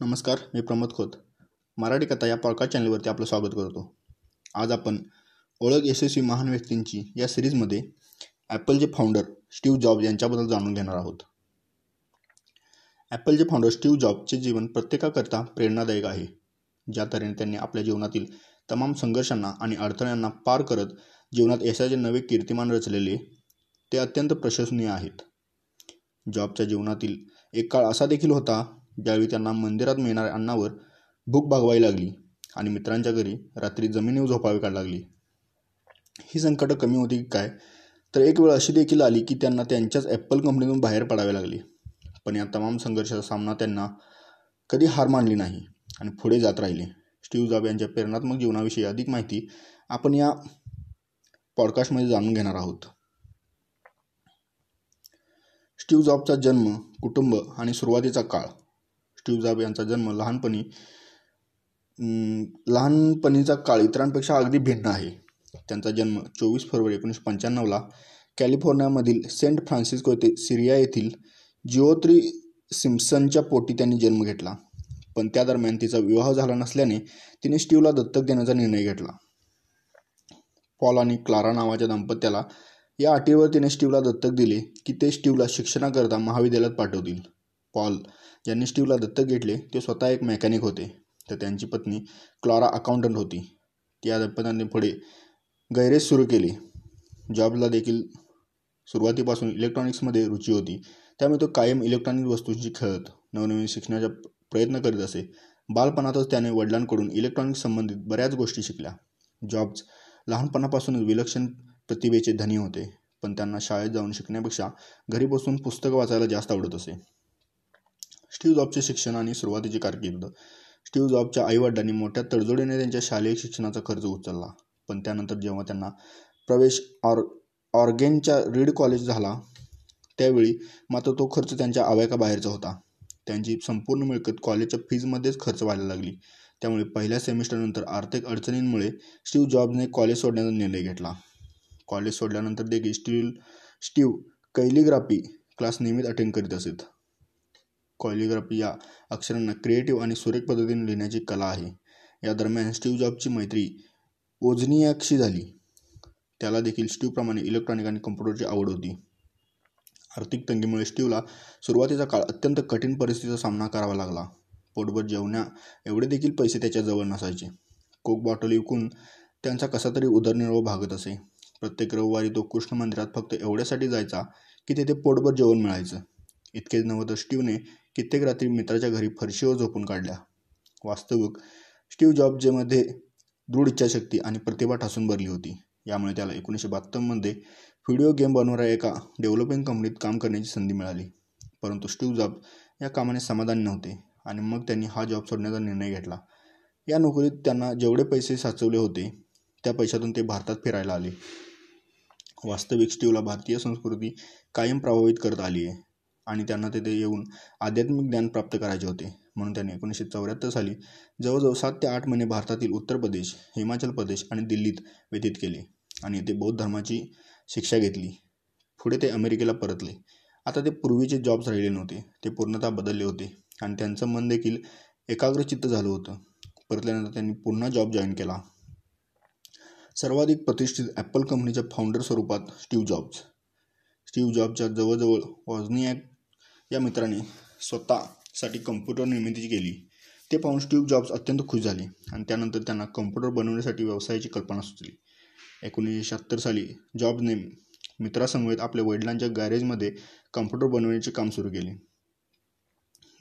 नमस्कार मी प्रमोद खोत. मराठी कथा या पॉडकास्ट चॅनलवरती आपलं स्वागत करतो. आज आपण ओळख यशस्वी महान व्यक्तींची या सिरीजमध्ये ॲपलचे फाउंडर स्टीव्ह जॉब यांच्याबद्दल जाणून घेणार आहोत. ॲपलचे फाउंडर स्टीव्ह जॉबचे जीवन प्रत्येकाकरता प्रेरणादायक आहे. ज्या तऱ्हेने त्यांनी आपल्या जीवनातील तमाम संघर्षांना आणि अडथळ्यांना पार करत जीवनात यशाचे नवे कीर्तिमान रचलेले ते अत्यंत प्रशंसनीय आहेत. जॉबच्या जीवनातील एक काळ असा देखील होता ज्यावेळी त्यांना मंदिरात मिळणाऱ्या अन्नावर भूक भागवावी लागली आणि मित्रांच्या घरी रात्री जमिनीवर झोपावी काढ लागली. ही संकटं कमी होती काय? तर एक वेळ अशी देखील आली की त्यांना त्यांच्याच ॲपल कंपनीतून बाहेर पडावे लागले. पण या तमाम संघर्षाचा सामना त्यांना कधी हार मानली नाही आणि पुढे जात राहिले. स्टीव जॉब यांच्या प्रेरणात्मक जीवनाविषयी अधिक माहिती आपण या पॉडकास्टमध्ये जाणून घेणार आहोत. स्टीव जॉबचा जन्म कुटुंब आणि सुरुवातीचा काळ स्टीव जॉब यांचा जन्म लहानपणी लहानपणीचा काळ इतरांपेक्षा अगदी भिन्न आहे. त्यांचा जन्म चोवीस फरवरी एकोणीसशे पंच्याण्णवला कॅलिफोर्नियामधील सेंट फ्रान्सिस्को येथे सिरिया येथील जिओत्री सिम्सनच्या पोटी त्यांनी जन्म घेतला. पण त्या दरम्यान तिचा विवाह झाला नसल्याने तिने स्टीवला दत्तक देण्याचा निर्णय घेतला. पॉल आणि क्लारा नावाच्या दाम्पत्याला या अटीवर तिने स्टीवला दत्तक दिले की ते स्टीवला शिक्षणाकरता महाविद्यालयात पाठवतील. पॉल ज्यांनी स्टीवला दत्तक घेतले. ते स्वतः एक मेकॅनिक होते. तर त्यांची पत्नी क्लॉरा अकाउंटंट होती. त्या दंपत्यांनी पुढे गैरेज सुरू केले. जॉबला देखील सुरुवातीपासून इलेक्ट्रॉनिक्समध्ये रुची होती. त्यामुळे तो कायम इलेक्ट्रॉनिक वस्तूंची खेळत नवनवीन शिकण्याचा प्रयत्न करीत असे. बालपणातच त्याने वडिलांकडून इलेक्ट्रॉनिक्स संबंधित बऱ्याच गोष्टी शिकल्या. जॉब्स लहानपणापासूनच विलक्षण प्रतिभेचे धनी होते पण त्यांना शाळेत जाऊन शिकण्यापेक्षा घरी बसून पुस्तकं वाचायला जास्त आवडत असे. स्टीव जॉबचे शिक्षण आणि सुरुवातीची कारकीर्द. स्टीव जॉबच्या आईवडिलांनी मोठ्या तडजोडीने त्यांच्या शालेय शिक्षणाचा खर्च उचलला. पण त्यानंतर जेव्हा त्यांना प्रवेश ऑर ऑर्गेनच्या रीड कॉलेज झाला त्यावेळी मात्र तो खर्च त्यांच्या आवायकाबाहेरचा होता. त्यांची संपूर्ण मिळकत कॉलेजच्या फीजमध्येच खर्च व्हायला लागली. त्यामुळे पहिल्या सेमिस्टरनंतर आर्थिक अडचणींमुळे स्टीव्ह जॉबने कॉलेज सोडण्याचा निर्णय घेतला. कॉलेज सोडल्यानंतर देखील स्टीव कैलिग्राफी क्लास नियमित अटेंड करीत असत. कॉलिग्राफी या अक्षरांना क्रिएटिव्ह आणि सुरेख पद्धतीने लिहिण्याची कला आहे. या दरम्यान स्टीव्ह जॉबची मैत्री ओझनियाक्षी झाली. त्याला देखील स्टीवप्रमाणे इलेक्ट्रॉनिक आणि कम्प्युटरची आवड होती. आर्थिक तंगीमुळे स्टीवला सुरुवातीचा काळ अत्यंत कठीण परिस्थितीचा सामना करावा लागला. पोटभर जेवण्या एवढे देखील पैसे त्याच्याजवळ नसायचे. कोक बॉटल विकून त्यांचा कसा तरी उदरनिर्वाह भागत असे. प्रत्येक रविवारी तो कृष्ण मंदिरात फक्त एवढ्यासाठी जायचा की तेथे पोटभर जेवण मिळायचं. इतकेच नव्हतं तर कित्येक रात्री मित्राच्या घरी फरशीवर झोपून काढल्या. वास्तविक स्टीव्ह जॉबजेमध्ये दृढ इच्छाशक्ती आणि प्रतिभा ठासून भरली होती. यामुळे त्याला एकोणीसशे बहात्तरमध्ये व्हिडिओ गेम बनवणाऱ्या एका डेव्हलपिंग कंपनीत काम करण्याची संधी मिळाली. परंतु स्टीव्ह जॉब या कामाने समाधान नव्हते आणि मग त्यांनी हा जॉब सोडण्याचा निर्णय घेतला. या नोकरीत त्यांना जेवढे पैसे साचवले होते त्या पैशातून ते भारतात फिरायला आले. वास्तविक स्टीवला भारतीय संस्कृती कायम प्रभावित करत आली आहे आणि त्यांना तेथे येऊन आध्यात्मिक ज्ञान प्राप्त करायचे होते. म्हणून त्यांनी एकोणीसशे चौऱ्याहत्तर साली जवळजवळ सात ते आठ महिने भारतातील उत्तर प्रदेश हिमाचल प्रदेश आणि दिल्लीत व्यतीत केले आणि येथे बौद्ध धर्माची शिक्षा घेतली. पुढे ते अमेरिकेला परतले. आता ते पूर्वीचे जॉब्स राहिले नव्हते. ते पूर्णतः बदलले होते आणि त्यांचं मन देखील एकाग्रचित्त झालं होतं. परतल्यानंतर त्यांनी पुन्हा जॉब जॉईन केला. सर्वाधिक प्रतिष्ठित ॲपल कंपनीच्या फाउंडर स्वरूपात स्टीव्ह जॉब्स स्टीव्ह जॉबच्या जवळजवळ वॉझनियाक या मित्राने स्वतःसाठी कम्प्युटर निर्मिती केली. ते पाहून स्टीव्ह जॉब्स अत्यंत खुश झाले आणि त्यानंतर त्यांना कम्प्युटर बनवण्यासाठी व्यवसायाची कल्पना सुचली. एकोणीसशे शहात्तर साली जॉबने मित्रासमवेत आपल्या वडिलांच्या गॅरेजमध्ये कम्प्युटर बनवण्याचे काम सुरू केले.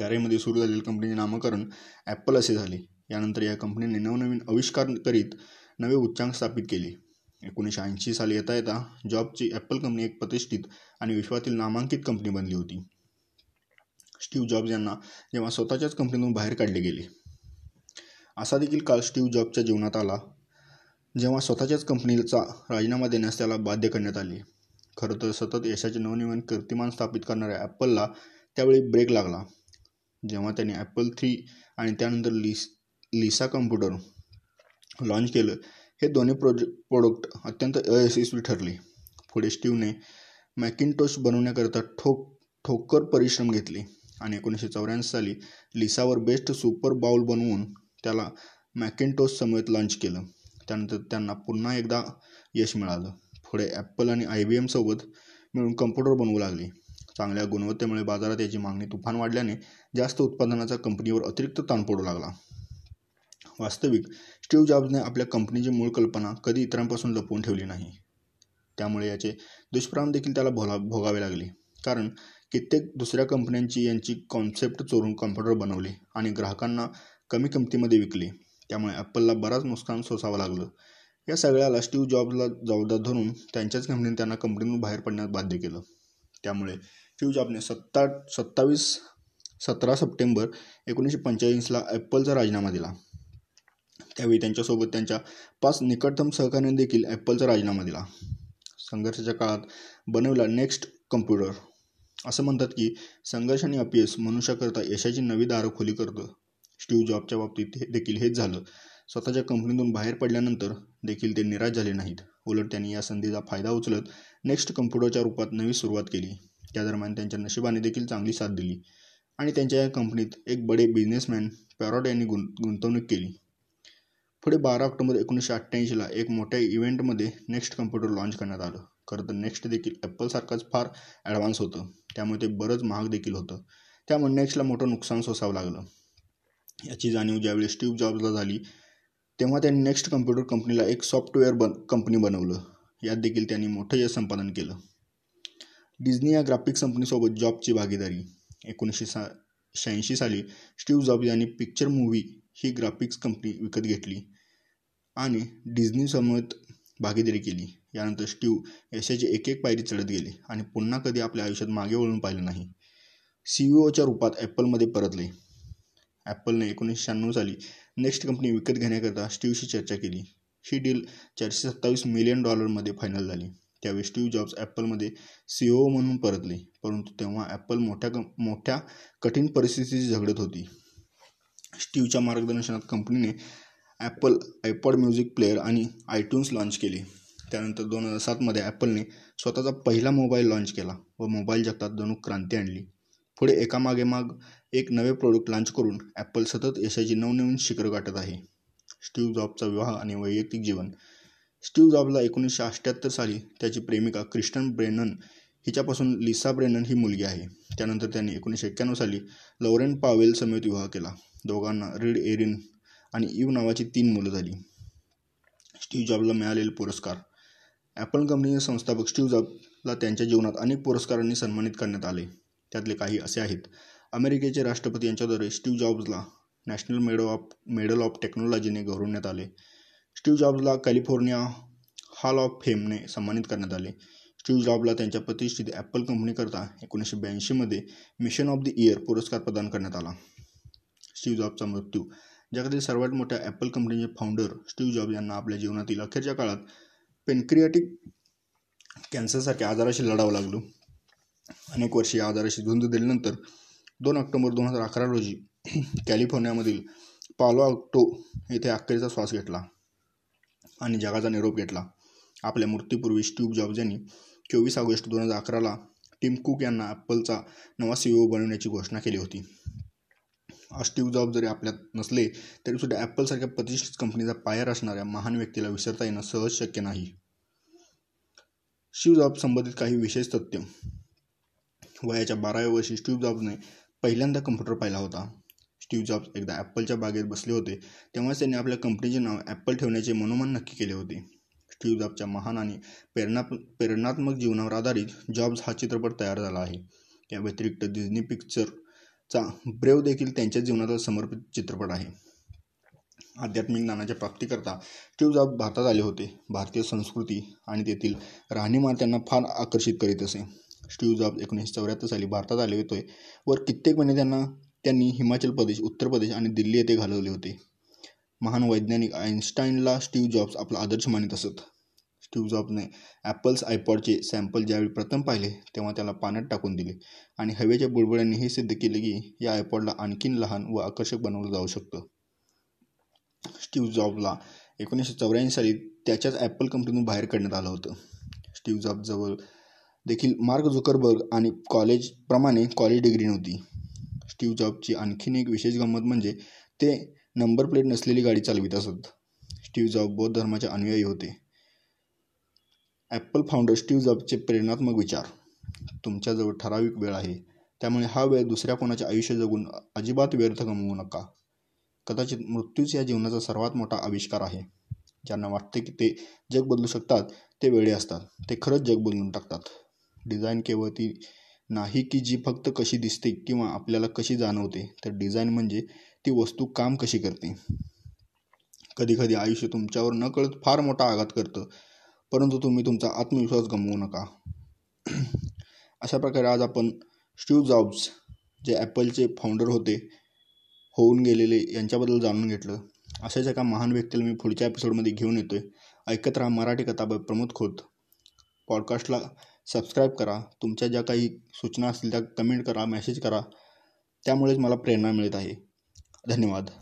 गॅरेजमध्ये सुरू झालेल्या कंपनीचे नामकरण ॲपल असे झाले. यानंतर या कंपनीने नवनवीन आविष्कार करीत नवे उच्चांक स्थापित केले. एकोणीसशे ऐंशी साली येता येता जॉबची ॲपल कंपनी एक प्रतिष्ठित आणि विश्वातील नामांकित कंपनी बनली होती. स्टीव्ह जॉब्स यांना जेव्हा स्वतःच्याच कंपनीतून बाहेर काढले गेले. असा देखील काळ स्टीव्ह जॉबच्या जीवनात आला जेव्हा स्वतःच्याच कंपनीचा राजीनामा देण्यास त्याला बाध्य करण्यात आले. खरं तर सतत यशाचे नवनवीन कीर्तिमान स्थापित करणाऱ्या ॲपलला त्यावेळी ब्रेक लागला. जेव्हा त्याने ॲपल थ्री आणि त्यानंतर लिस लिसा कम्प्युटर लॉन्च केलं हे दोन्ही प्रोजे प्रोडक्ट अत्यंत अयशस्वी ठरले. पुढे स्टीवने मॅकिनटोश बनवण्याकरिता ठोक ठोकर परिश्रम घेतले. आणि एकोणीसशे चौऱ्याऐंशी साली लिसावर बेस्ट सुपर बाउल बनवून त्याला मॅकेंटोस समेत लॉन्च केलं. त्यानंतर त्यांना पुन्हा एकदा यश मिळालं. पुढे ॲपल आणि आय बी एमसोबत मिळून कम्प्युटर बनवू लागले. चांगल्या गुणवत्तेमुळे बाजारात याची मागणी तुफान वाढल्याने जास्त उत्पादनाचा कंपनीवर अतिरिक्त ताण पडू लागला. वास्तविक स्टीव्ह जॉब्सने आपल्या कंपनीची मूळ कल्पना कधी इतरांपासून लपवून ठेवली नाही. त्यामुळे याचे दुष्परिणाम देखील त्याला भोला भोगावे लागले. कारण कित्येक दुसऱ्या कंपन्यांची यांची कॉन्सेप्ट चोरून कॉम्प्युटर बनवले आणि ग्राहकांना कमी किमतीमध्ये विकले. त्यामुळे ॲपलला बराच नुकसान सोसावं लागलं. या सगळ्याला स्टीव्ह जॉब्सला जबाबदार धरून त्यांच्याच कंपनीने त्यांना कंपनीतून बाहेर पडण्यास बाध्य केलं. त्यामुळे स्टीव्ह जॉबने सत्ता सत्तावीस सतरा सप्टेंबर एकोणीसशे पंचेचाळीसला ॲपलचा राजीनामा दिला. त्यावेळी त्यांच्यासोबत त्यांच्या पाच निकटतम सहकार्याने देखील ॲपलचा राजीनामा दिला. संघर्षाच्या काळात बनवला नेक्स्ट कम्प्युटर असं म्हणतात की संघर्ष आणि अपयश मनुष्याकरता यशाची नवी दारं खुली करतं. स्टीव्ह जॉबच्या बाबतीत हे देखील हेच झालं. स्वतःच्या कंपनीतून बाहेर पडल्यानंतर देखील ते निराश झाले नाहीत. उलट त्यांनी या संधीचा फायदा उचलत नेक्स्ट कम्प्युटरच्या रूपात नवी सुरुवात केली. त्या दरम्यान त्यांच्या नशिबाने देखील चांगली साथ दिली आणि त्यांच्या या कंपनीत एक बडे बिझनेसमॅन पॅरॉड यांनी गुं गुंतवणूक केली. पुढे बारा ऑक्टोबर एकोणीसशे अठ्ठ्याऐंशीला एक मोठ्या इव्हेंटमध्ये नेक्स्ट कम्प्युटर लॉन्च करण्यात आलं. खरं तर नेक्स्ट देखील ॲपलसारखंच फार ॲडव्हान्स होतं. त्यामुळे ते बरंच महाग देखील होतं. त्यामुळे नेक्स्टला मोठं नुकसान सोसावं लागलं. याची जाणीव ज्यावेळी स्टीव्ह जॉब्सला झाली तेव्हा त्यांनी नेक्स्ट कम्प्युटर कंपनीला एक सॉफ्टवेअर बन कंपनी बनवलं. यात देखील त्यांनी मोठं यश संपादन केलं. डिझनी या ग्राफिक्स कंपनीसोबत जॉबची भागीदारी. एकोणीसशे सा शहाऐंशी साली स्टीव्ह जॉब्स यांनी पिक्चर मूव्ही ही ग्राफिक्स कंपनी विकत घेतली आणि डिझनीसमवेत भागीदारी केली. यानंतर स्टीव यशाची एक एक पायरी चढत गेले आणि पुन्हा कधी आपल्या आयुष्यात मागे वळून पाहिलं नाही. सी ई ओच्या रूपात ॲपलमध्ये परतले. ॲपलने एकोणीसशे शहाण्णव साली नेक्स्ट कंपनी विकत घेण्याकरता स्टीवशी चर्चा केली. ही डील चारशे सत्तावीस मिलियन डॉलरमध्ये फायनल झाली. त्यावेळी स्टीव्ह जॉब्स ॲपलमध्ये सी ओ म्हणून परतले परंतु तेव्हा ॲपल मोठ्या कं मोठ्या कठीण परिस्थितीची झगडत होती. स्टीव्हच्या मार्गदर्शनात कंपनीने ॲपल आयपॉड म्युझिक प्लेअर आणि आयट्यून्स लॉन्च केले. त्यानंतर दोन हजार सातमध्ये ॲपलने स्वतःचा पहिला मोबाईल लॉन्च केला व मोबाईल जगतात जणू क्रांती आणली. पुढे एकामागे माग एक नवे प्रोडक्ट लॉन्च करून ॲपल सतत यशाची नवनवीन शिखर गाठत आहे. स्टीव्ह जॉबचा विवाह आणि वैयक्तिक जीवन. स्टीव्ह जॉबला एकोणीसशे अठ्ठ्याहत्तर साली त्याची प्रेमिका क्रिस्टन ब्रेनन हिच्यापासून लिसा ब्रेनन ही मुलगी आहे. त्यानंतर त्यांनी एकोणीसशे एक्क्याण्णव साली लॉरेन पावेल समेत विवाह केला. दोघांना रीड एरिन आणि इव नावाची तीन मुलं झाली. स्टीव्ह जॉबला मिळालेले पुरस्कार ॲपल कंपनीचे संस्थापक स्टीव जॉबला त्यांच्या जीवनात अनेक पुरस्कारांनी सन्मानित करण्यात आले. त्यातले काही असे आहेत. अमेरिकेचे राष्ट्रपती यांच्याद्वारे Steve जॉब्सला national medal of medal of टेक्नॉलॉजीने गौरवण्यात आले. स्टीव जॉब्सला कॅलिफोर्निया हॉल ऑफ फेमने सन्मानित करण्यात आले. स्टीव जॉबला त्यांच्या प्रतिष्ठित ॲपल कंपनीकरता एकोणीसशे ब्याऐंशीमध्ये मिशन ऑफ द इयर पुरस्कार प्रदान करण्यात आला. स्टीव जॉबचा मृत्यू. जगातील सर्वात मोठ्या ॲपल कंपनीचे फाउंडर स्टीव जॉब यांना आपल्या जीवनातील अखेरच्या काळात पेनक्रियाटिक कॅन्सरसारख्या आजाराशी लढावं लागलो. अनेक वर्षे या आजाराशी झुंज दिल्यानंतर दोन ऑक्टोबर दोन हजार अकरा रोजी कॅलिफोर्नियामधील पालो ऑक्टो येथे अखेरचा श्वास घेतला आणि जगाचा निरोप घेतला. आपल्या मृत्यूपूर्वी स्टीव्ह जॉब्ज यांनी चोवीस ऑगस्ट दोन हजार अकराला टिम कुक यांना ॲपलचा नवा सी ओ बनवण्याची घोषणा केली होती. स्टीव जॉब जरी आपल्यात नसले तरीसुद्धा ॲपलसारख्या प्रतिष्ठित कंपनीचा पायर असणाऱ्या महान व्यक्तीला विसरता येणं सहज शक्य नाही. स्टीव जॉब संबंधित काही विशेष तथ्य. वयाच्या बाराव्या वर्षी स्टीव जॉब्सने पहिल्यांदा कम्प्युटर पाहिला होता. स्टीव जॉब्स एकदा ॲपलच्या बागेत बसले होते तेव्हाच त्यांनी आपल्या कंपनीचे नाव ॲपल ठेवण्याचे मनोमन नक्की केले होते. स्टीव जॉबच्या महान आणि प्रेरणा प्रेरणात्मक जीवनावर आधारित जॉब्स हा चित्रपट तयार झाला आहे. या व्यतिरिक्त डिझनी चा ब्रेव देखील त्यांच्या जीवनाचा समर्पित चित्रपट आहे. आध्यात्मिक ज्ञानाच्या प्राप्तीकरता स्टीव्ह जॉब भारतात आले होते. भारतीय संस्कृती आणि तेथील राहणीमान त्यांना फार आकर्षित करीत असे. स्टीव्ह जॉब एकोणीसशे चौऱ्याहत्तर साली भारतात आले होते वर कित्येक महिने त्यांना त्यांनी हिमाचल प्रदेश उत्तर प्रदेश आणि दिल्ली येथे घालवले होते. महान वैज्ञानिक आईन्स्टाईनला स्टीव्ह जॉब्स आपला आदर्श मानित असत. स्टीव्ह जॉबने ॲपल्स आयपॉडचे सॅम्पल ज्यावेळी प्रथम पाहिले तेव्हा त्याला पाण्यात टाकून दिले. आणि हवेच्या बुडबुड्यांनी हे सिद्ध केले की या आयपॉडला आणखीन लहान व आकर्षक बनवलं जाऊ शकतं. स्टीव्ह जॉबला एकोणीसशे चौऱ्याऐंशी साली त्याच्याच ॲपल कंपनीतून बाहेर काढण्यात आलं होतं. स्टीव्ह जॉबजवळ देखील मार्क झुकरबर्ग आणि कॉलेजप्रमाणे कॉलेज डिग्री नव्हती. स्टीव जॉबची आणखीन एक विशेष गंमत म्हणजे ते नंबर प्लेट नसलेली गाडी चालवित असत. स्टीव जॉब बौद्ध धर्माचे अनुयायी होते. ॲपल फाउंडर स्टीव जॉबचे प्रेरणात्मक विचार. तुमच्याजवळ ठराविक वेळ आहे. त्यामुळे हा वेळ दुसऱ्या कोणाचे आयुष्य जगून अजिबात व्यर्थ गमवू नका. कदाचित मृत्यूच या जीवनाचा सर्वात मोठा आविष्कार आहे. ज्यांना वाटते की ते जग बदलू शकतात ते वेळे असतात. ते खरंच जग बदलून टाकतात. डिझाईन केवळ ती नाही की जी फक्त कशी दिसते किंवा आपल्याला कशी जाणवते तर डिझाईन म्हणजे ती वस्तू काम कशी करते. कधीकधी आयुष्य तुमच्यावर नकळत फार मोठा आघात करतं. परंतु तुम्ही तुमचा आत्मविश्वास गमवू नका. अशा प्रकारे आज आपण स्टीव जॉब्स जे ॲपलचे फाउंडर होते होऊन गेलेले यांच्याबद्दल जाणून घेतलं. अशाच एका महान व्यक्तीला मी पुढच्या एपिसोडमध्ये घेऊन येतो आहे ऐकत राहा मराठी कथा प्रमोद खोत. पॉडकास्टला सबस्क्राईब करा. तुमच्या ज्या काही सूचना असतील त्या कमेंट करा मेसेज करा. त्यामुळेच मला प्रेरणा मिळत आहे. धन्यवाद.